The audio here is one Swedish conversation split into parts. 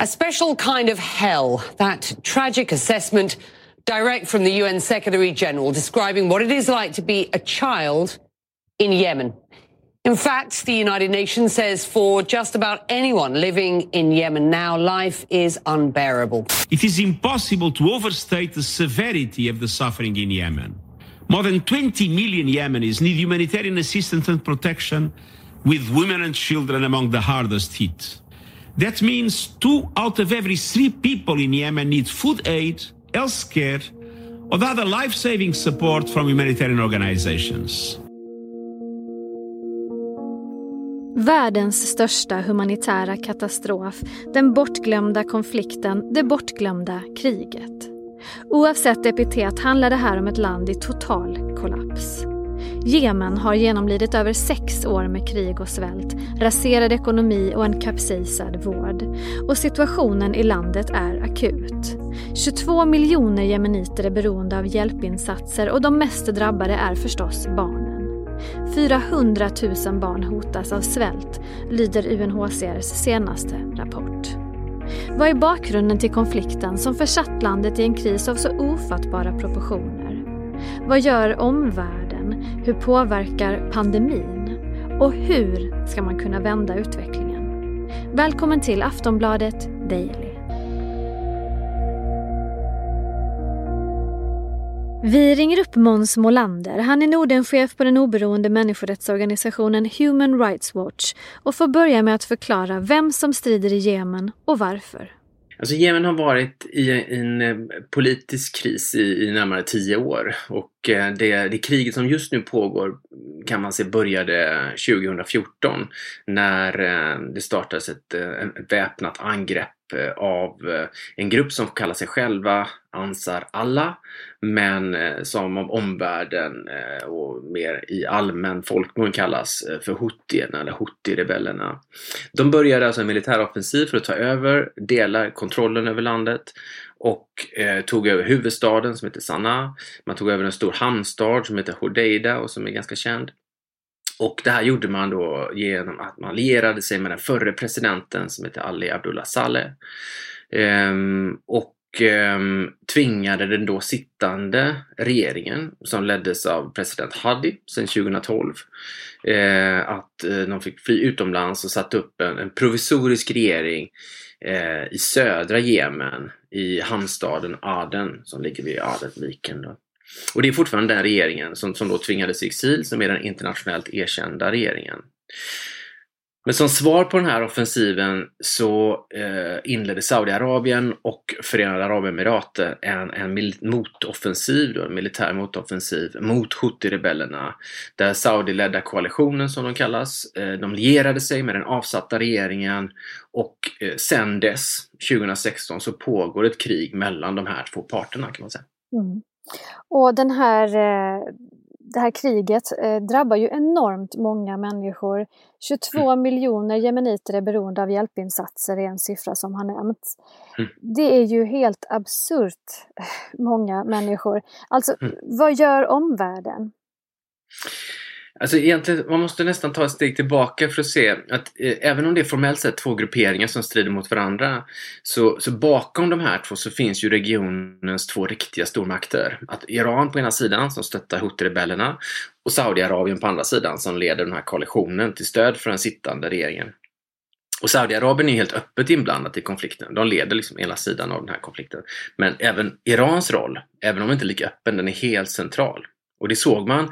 A special kind of hell, that tragic assessment direct from the UN Secretary General describing what it is like to be a child in Yemen. In fact, the United Nations says for just about anyone living in Yemen now, life is unbearable. It is impossible to overstate the severity of the suffering in Yemen. More than 20 million Yemenis need humanitarian assistance and protection, with women and children among the hardest hit. That means two out of every three people in Yemen need food aid, health care, or other life saving support from humanitarian organizations. Världens största humanitära katastrof, den bortglömda konflikten, det bortglömda kriget. Oavsett epitet handlar det här om ett land i total kollaps. Jemen har genomlidit över sex år med krig och svält, raserad ekonomi och en kapsejsad vård. Och situationen i landet är akut. 22 miljoner jemeniter är beroende av hjälpinsatser och de mest drabbade är förstås barnen. 400 000 barn hotas av svält, lyder UNHCRs senaste rapport. Vad är bakgrunden till konflikten som försatt landet i en kris av så ofattbara proportioner? Vad gör omvärlden? Hur påverkar pandemin? Och hur ska man kunna vända utvecklingen? Välkommen till Aftonbladet Daily. Vi ringer upp Måns Molander. Han är Nordenchef på den oberoende människorättsorganisationen Human Rights Watch och får börja med att förklara vem som strider i Jemen och varför. Alltså Jemen har varit i en eh, politisk kris i, i närmare tio år och eh, det, det kriget som just nu pågår kan man se började 2014 när eh, det startades ett, eh, ett väpnat angrepp eh, av en grupp som kallar sig själva Ansar Allah men som av omvärlden och mer i allmän folkmun kallas för Houtierna eller Houthi-rebellerna. De började alltså en militäroffensiv för att ta över delar, kontrollen över landet och eh, tog över huvudstaden som heter Sanaa. Man tog över en stor hamnstad som heter Hodeida och som är ganska känd. Och det här gjorde man då genom att man lierade sig med den förre presidenten som heter Ali Abdullah Saleh. Ehm, och ehm, tvingade den då sittande regeringen som leddes av president Hadi sedan 2012 eh, att eh, de fick fly utomlands och satte upp en, en provisorisk regering eh, i södra Jemen i hamnstaden Aden som ligger vid Adenviken. Då. Och det är fortfarande den regeringen som, som då tvingades i exil som är den internationellt erkända regeringen. Men som svar på den här offensiven så eh, inledde Saudiarabien och Förenade Arabemiraten en, en motoffensiv, då, en militär motoffensiv mot Houthi-rebellerna. Där Saudi-ledda koalitionen som de kallas, eh, de lierade sig med den avsatta regeringen och eh, sen dess, 2016, så pågår ett krig mellan de här två parterna kan man säga. Mm. Och den här, eh, det här kriget eh, drabbar ju enormt många människor. 22 mm. miljoner jemeniter är beroende av hjälpinsatser, är en siffra som har nämnts. Mm. Det är ju helt absurt eh, många människor. Alltså, mm. vad gör omvärlden? Alltså egentligen, man måste nästan ta ett steg tillbaka för att se att eh, även om det är formellt sett två grupperingar som strider mot varandra så, så bakom de här två så finns ju regionens två riktiga stormakter. Att Iran på ena sidan som stöttar Houthi-rebellerna och Saudiarabien på andra sidan som leder den här koalitionen till stöd för den sittande regeringen. Och Saudiarabien är helt öppet inblandat i konflikten. De leder liksom ena sidan av den här konflikten. Men även Irans roll, även om den inte är lika öppen, den är helt central. Och det såg man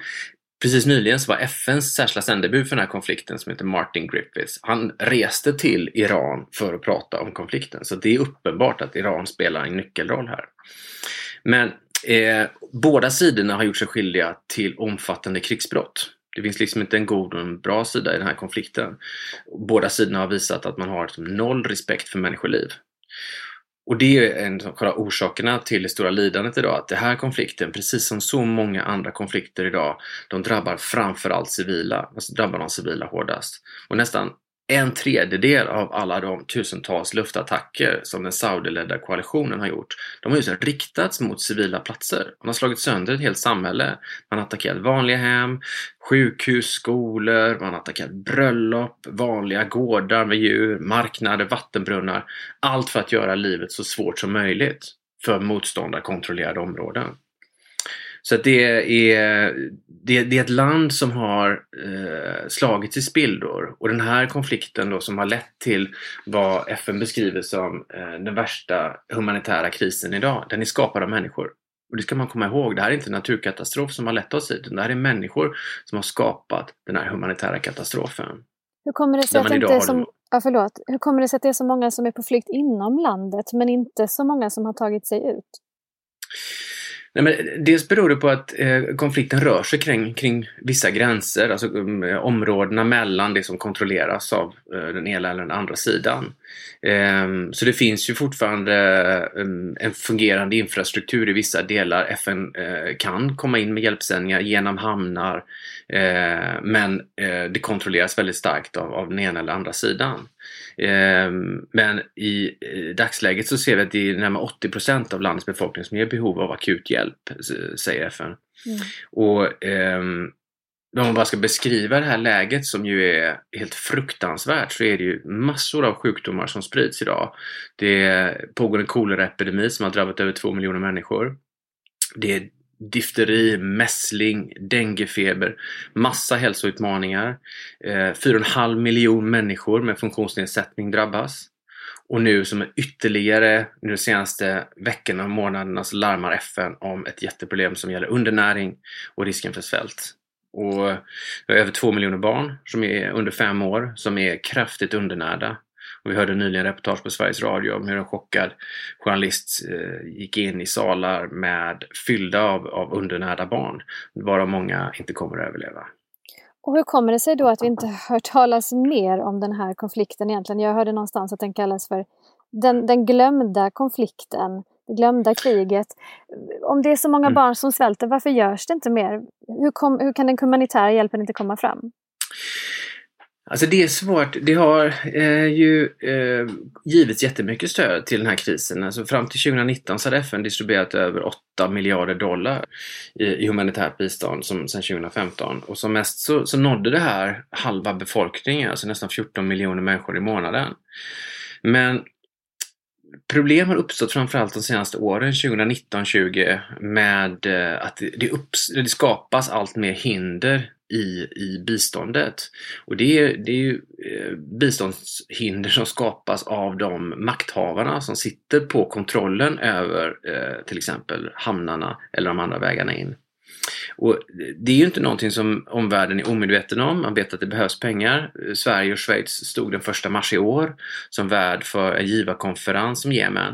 Precis nyligen så var FNs särskilda sändebud för den här konflikten som heter Martin Griffiths. Han reste till Iran för att prata om konflikten. Så det är uppenbart att Iran spelar en nyckelroll här. Men eh, båda sidorna har gjort sig skyldiga till omfattande krigsbrott. Det finns liksom inte en god och en bra sida i den här konflikten. Båda sidorna har visat att man har liksom noll respekt för människoliv. Och det är en av orsakerna till det stora lidandet idag, att den här konflikten, precis som så många andra konflikter idag, de drabbar framförallt civila, alltså drabbar de civila hårdast. Och nästan en tredjedel av alla de tusentals luftattacker som den Saudiledda koalitionen har gjort, de har just riktats mot civila platser. Man har slagit sönder ett helt samhälle. Man har attackerat vanliga hem, sjukhus, skolor, man har attackerat bröllop, vanliga gårdar med djur, marknader, vattenbrunnar. Allt för att göra livet så svårt som möjligt för motståndarkontrollerade områden. Så att det, är, det, det, är ett land som har eh, slagits i spillror och den här konflikten då som har lett till vad FN beskriver som eh, den värsta humanitära krisen idag, den är skapad av människor. Och det ska man komma ihåg, det här är inte en naturkatastrof som har lett oss hit, det här är människor som har skapat den här humanitära katastrofen. Hur kommer det sig, att inte som, ja, förlåt. Hur kommer det sig att det är så många som är på flykt inom landet men inte så många som har tagit sig ut? Nej, men dels beror det på att eh, konflikten rör sig kring, kring vissa gränser, alltså um, områdena mellan det som kontrolleras av uh, den ena eller den andra sidan. Um, så det finns ju fortfarande um, en fungerande infrastruktur i vissa delar. FN uh, eh, kan komma in med hjälpsändningar genom hamnar eh, men eh, det kontrolleras väldigt starkt av, av den ena eller andra sidan. Ehm, men i dagsläget så ser vi att det är närmare 80 procent av landets befolkning som är i behov av akut hjälp, säger FN. Mm. Och ehm, om man bara ska beskriva det här läget som ju är helt fruktansvärt så är det ju massor av sjukdomar som sprids idag. Det pågår en koleraepidemi som har drabbat över två miljoner människor. Det är difteri, mässling, denguefeber, massa hälsoutmaningar. Eh, 4,5 miljon människor med funktionsnedsättning drabbas. Och nu som ytterligare, nu de senaste veckorna och månaderna så larmar FN om ett jätteproblem som gäller undernäring och risken för svält. Och vi har över två miljoner barn som är under fem år som är kraftigt undernärda. Och vi hörde nyligen reportage på Sveriges Radio om hur en chockad journalist eh, gick in i salar med fyllda av, av undernärda barn, varav många inte kommer att överleva. Och hur kommer det sig då att vi inte hört talas mer om den här konflikten egentligen? Jag hörde någonstans att den kallas för den, den glömda konflikten, det glömda kriget. Om det är så många mm. barn som svälter, varför görs det inte mer? Hur, kom, hur kan den humanitära hjälpen inte komma fram? Alltså det är svårt. Det har eh, ju eh, givits jättemycket stöd till den här krisen. Alltså fram till 2019 så hade FN distribuerat över 8 miljarder dollar i, i humanitärt bistånd som, sedan 2015. Och som mest så, så nådde det här halva befolkningen, alltså nästan 14 miljoner människor i månaden. Men problem har uppstått framförallt de senaste åren, 2019-20, med eh, att det, det, upps, det skapas allt mer hinder i, i biståndet. Och det är, det är ju eh, biståndshinder som skapas av de makthavarna som sitter på kontrollen över eh, till exempel hamnarna eller de andra vägarna in. Och det är ju inte någonting som omvärlden är omedveten om. Man vet att det behövs pengar. Sverige och Schweiz stod den 1 mars i år som värd för en givarkonferens om Jemen.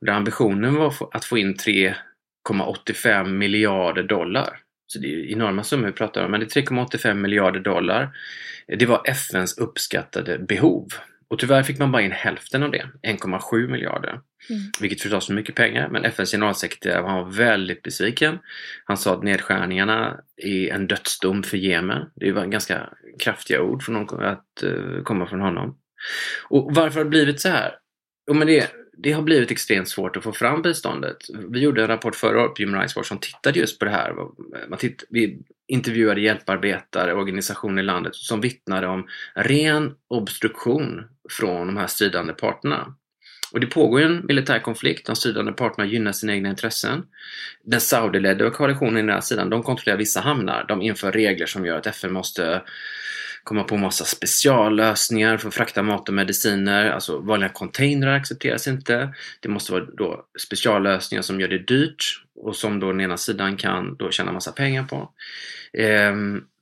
Och där ambitionen var att få in 3,85 miljarder dollar. Så det är enorma summor vi pratar om, men det är 3,85 miljarder dollar. Det var FNs uppskattade behov. Och tyvärr fick man bara in hälften av det, 1,7 miljarder. Mm. Vilket förstås är mycket pengar, men FNs generalsekreterare var väldigt besviken. Han sa att nedskärningarna är en dödsdom för Jemen. Det var ganska kraftiga ord från någon, att uh, komma från honom. Och varför har det blivit så här? Jo, men det, det har blivit extremt svårt att få fram biståndet. Vi gjorde en rapport förra året på Human Rights Watch som tittade just på det här. Man titt, vi intervjuade hjälparbetare och organisationer i landet som vittnade om ren obstruktion från de här stridande parterna. Och det pågår ju en militär konflikt, de stridande parterna gynnar sina egna intressen. Den Saudiledda koalitionen i den här sidan, de kontrollerar vissa hamnar. De inför regler som gör att FN måste komma på massa speciallösningar för att frakta mat och mediciner. Alltså vanliga containrar accepteras inte. Det måste vara då speciallösningar som gör det dyrt och som då den ena sidan kan då tjäna massa pengar på. Eh,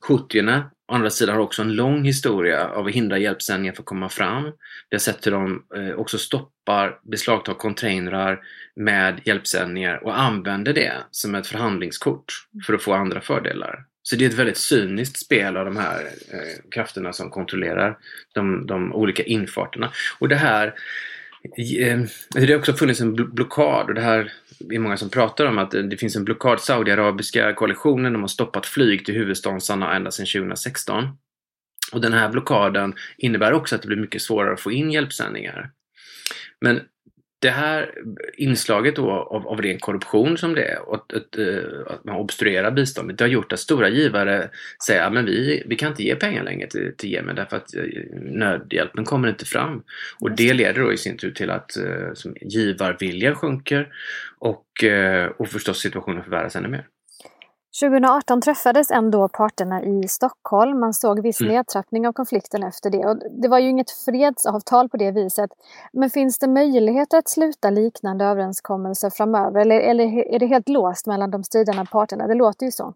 Houthierna å andra sidan har också en lång historia av att hindra hjälpsändningar för att komma fram. Vi har sett hur de eh, också stoppar, beslagtar containrar med hjälpsändningar och använder det som ett förhandlingskort för att få andra fördelar. Så det är ett väldigt cyniskt spel av de här eh, krafterna som kontrollerar de, de olika infarterna. Och det här eh, det har också funnits en blockad och det här är många som pratar om att det finns en blockad. Saudiarabiska koalitionen de har stoppat flyg till huvudstaden Sanaa ända sedan 2016. Och den här blockaden innebär också att det blir mycket svårare att få in hjälpsändningar. Men det här inslaget då av, av ren korruption som det är och att, att, eh, att man obstruerar biståndet, det har gjort att stora givare säger att vi, vi kan inte ge pengar längre till, till Jemen därför att eh, nödhjälpen kommer inte fram. Och det leder då i sin tur till att eh, som givarviljan sjunker och, och förstås situationen förvärras ännu mer. 2018 träffades ändå parterna i Stockholm. Man såg viss mm. nedtrappning av konflikten efter det. Och det var ju inget fredsavtal på det viset. Men finns det möjligheter att sluta liknande överenskommelser framöver? Eller, eller är det helt låst mellan de stridande parterna? Det låter ju så.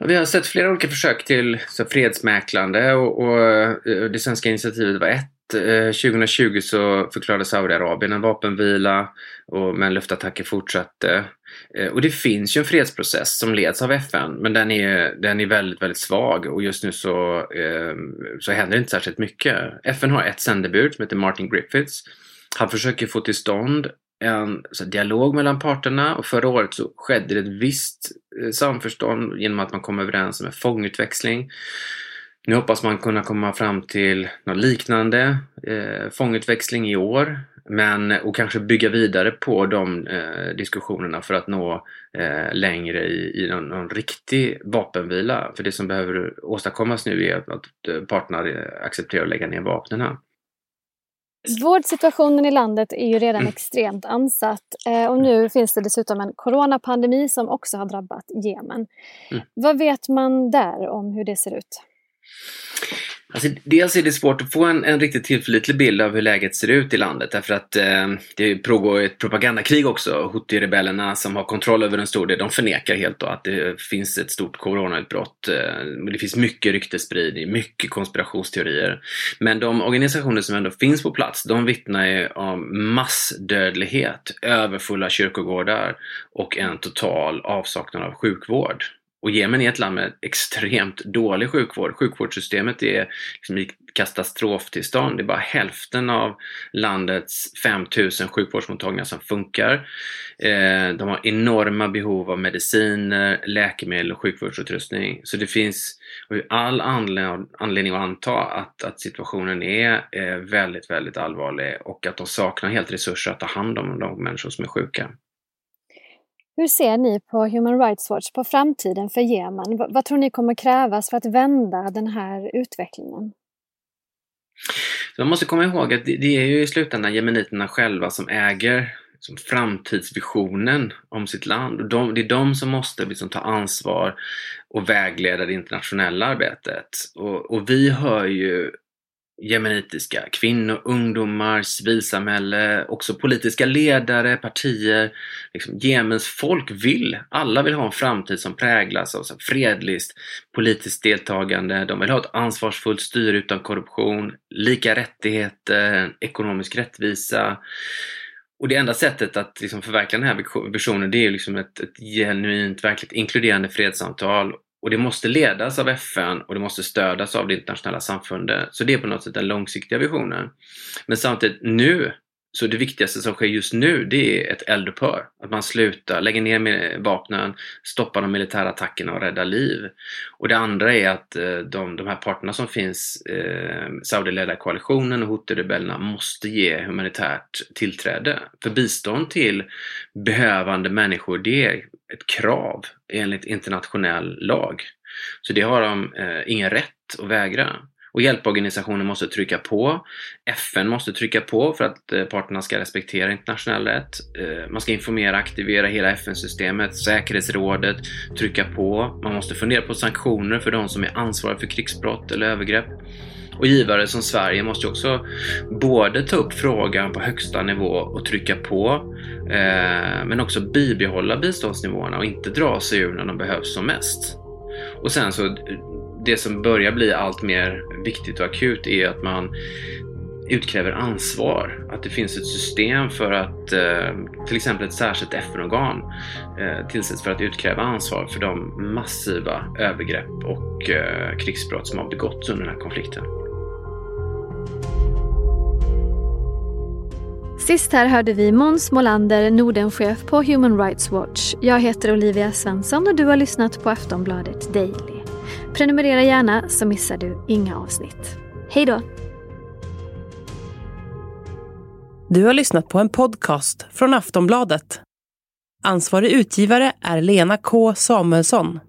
Vi har sett flera olika försök till så fredsmäklande och, och eh, det svenska initiativet var ett 2020 eh, så förklarade Saudiarabien en vapenvila och, men luftattacker fortsatte. Eh, och det finns ju en fredsprocess som leds av FN men den är, den är väldigt, väldigt svag och just nu så, ehm, så händer inte särskilt mycket. FN har ett sändebud som heter Martin Griffiths. Han försöker få till stånd en dialog mellan parterna och förra året så skedde det ett visst eh, samförstånd genom att man kom överens om en fångutväxling. Nu hoppas man kunna komma fram till något liknande eh, fångutväxling i år. Men, och kanske bygga vidare på de eh, diskussionerna för att nå eh, längre i, i någon, någon, riktig vapenvila. För det som behöver åstadkommas nu är att, att eh, parterna accepterar att lägga ner vapnen. Vårdsituationen i landet är ju redan mm. extremt ansatt eh, och nu finns det dessutom en coronapandemi som också har drabbat Jemen. Mm. Vad vet man där om hur det ser ut? Alltså, dels är det svårt att få en, en riktigt tillförlitlig bild av hur läget ser ut i landet därför att eh, det pågår ett propagandakrig också. Houthi-rebellerna som har kontroll över en stor del, de förnekar helt då att det finns ett stort coronautbrott. Eh, det finns mycket ryktesspridning, mycket konspirationsteorier. Men de organisationer som ändå finns på plats, de vittnar ju om massdödlighet, överfulla kyrkogårdar och en total avsaknad av sjukvård. Och Jemen är ett land med extremt dålig sjukvård. Sjukvårdssystemet är liksom i katastroftillstånd. Det är bara hälften av landets 5000 sjukvårdsmottagningar som funkar. Eh, de har enorma behov av mediciner, läkemedel och sjukvårdsutrustning. Så det finns all anledning att anta att, att situationen är eh, väldigt, väldigt allvarlig och att de saknar helt resurser att ta hand om de människor som är sjuka. Hur ser ni på Human Rights Watch på framtiden för Jemen? Vad tror ni kommer krävas för att vända den här utvecklingen? man måste komma ihåg att det är ju i slutändan jemeniterna själva som äger liksom framtidsvisionen om sitt land. De, det är de som måste liksom ta ansvar och vägleda det internationella arbetet. Och, och vi hör ju jemenitiska kvinnor, ungdomar, civilsamhälle, också politiska ledare, partier. Liksom, Jemens folk vill, alla vill ha en framtid som präglas av fredligt politiskt deltagande. De vill ha ett ansvarsfullt styre utan korruption, lika rättigheter, ekonomisk rättvisa. Och det enda sättet att liksom förverkliga den här visionen det är liksom ett, ett genuint, verkligt inkluderande fredssamtal och det måste ledas av FN och det måste stödas av det internationella samfundet. Så det är på något sätt den långsiktiga visionen. Men samtidigt nu, så det viktigaste som sker just nu det är ett eldupphör. Att man slutar, lägger ner vapnen, stoppar de militära attackerna och räddar liv. Och det andra är att eh, de, de här parterna som finns, eh, Saudiledda koalitionen och Houthi-rebellerna måste ge humanitärt tillträde. För bistånd till behövande människor det är ett krav enligt internationell lag. Så det har de eh, ingen rätt att vägra. Och hjälporganisationer måste trycka på. FN måste trycka på för att eh, parterna ska respektera internationell rätt. Eh, man ska informera, aktivera hela FN-systemet, säkerhetsrådet, trycka på. Man måste fundera på sanktioner för de som är ansvariga för krigsbrott eller övergrepp. Och givare som Sverige måste också både ta upp frågan på högsta nivå och trycka på, eh, men också bibehålla biståndsnivåerna och inte dra sig ur när de behövs som mest. Och sen så, eh, det som börjar bli allt mer viktigt och akut är att man utkräver ansvar. Att det finns ett system för att eh, till exempel ett särskilt FN-organ eh, tillsätts för att utkräva ansvar för de massiva övergrepp och eh, krigsbrott som har begåtts under den här konflikten. Sist här hörde vi Måns Molander, Nordenchef på Human Rights Watch. Jag heter Olivia Svensson och du har lyssnat på Aftonbladet Daily. Prenumerera gärna så missar du inga avsnitt. Hej då! Du har lyssnat på en podcast från Aftonbladet. Ansvarig utgivare är Lena K Samuelsson.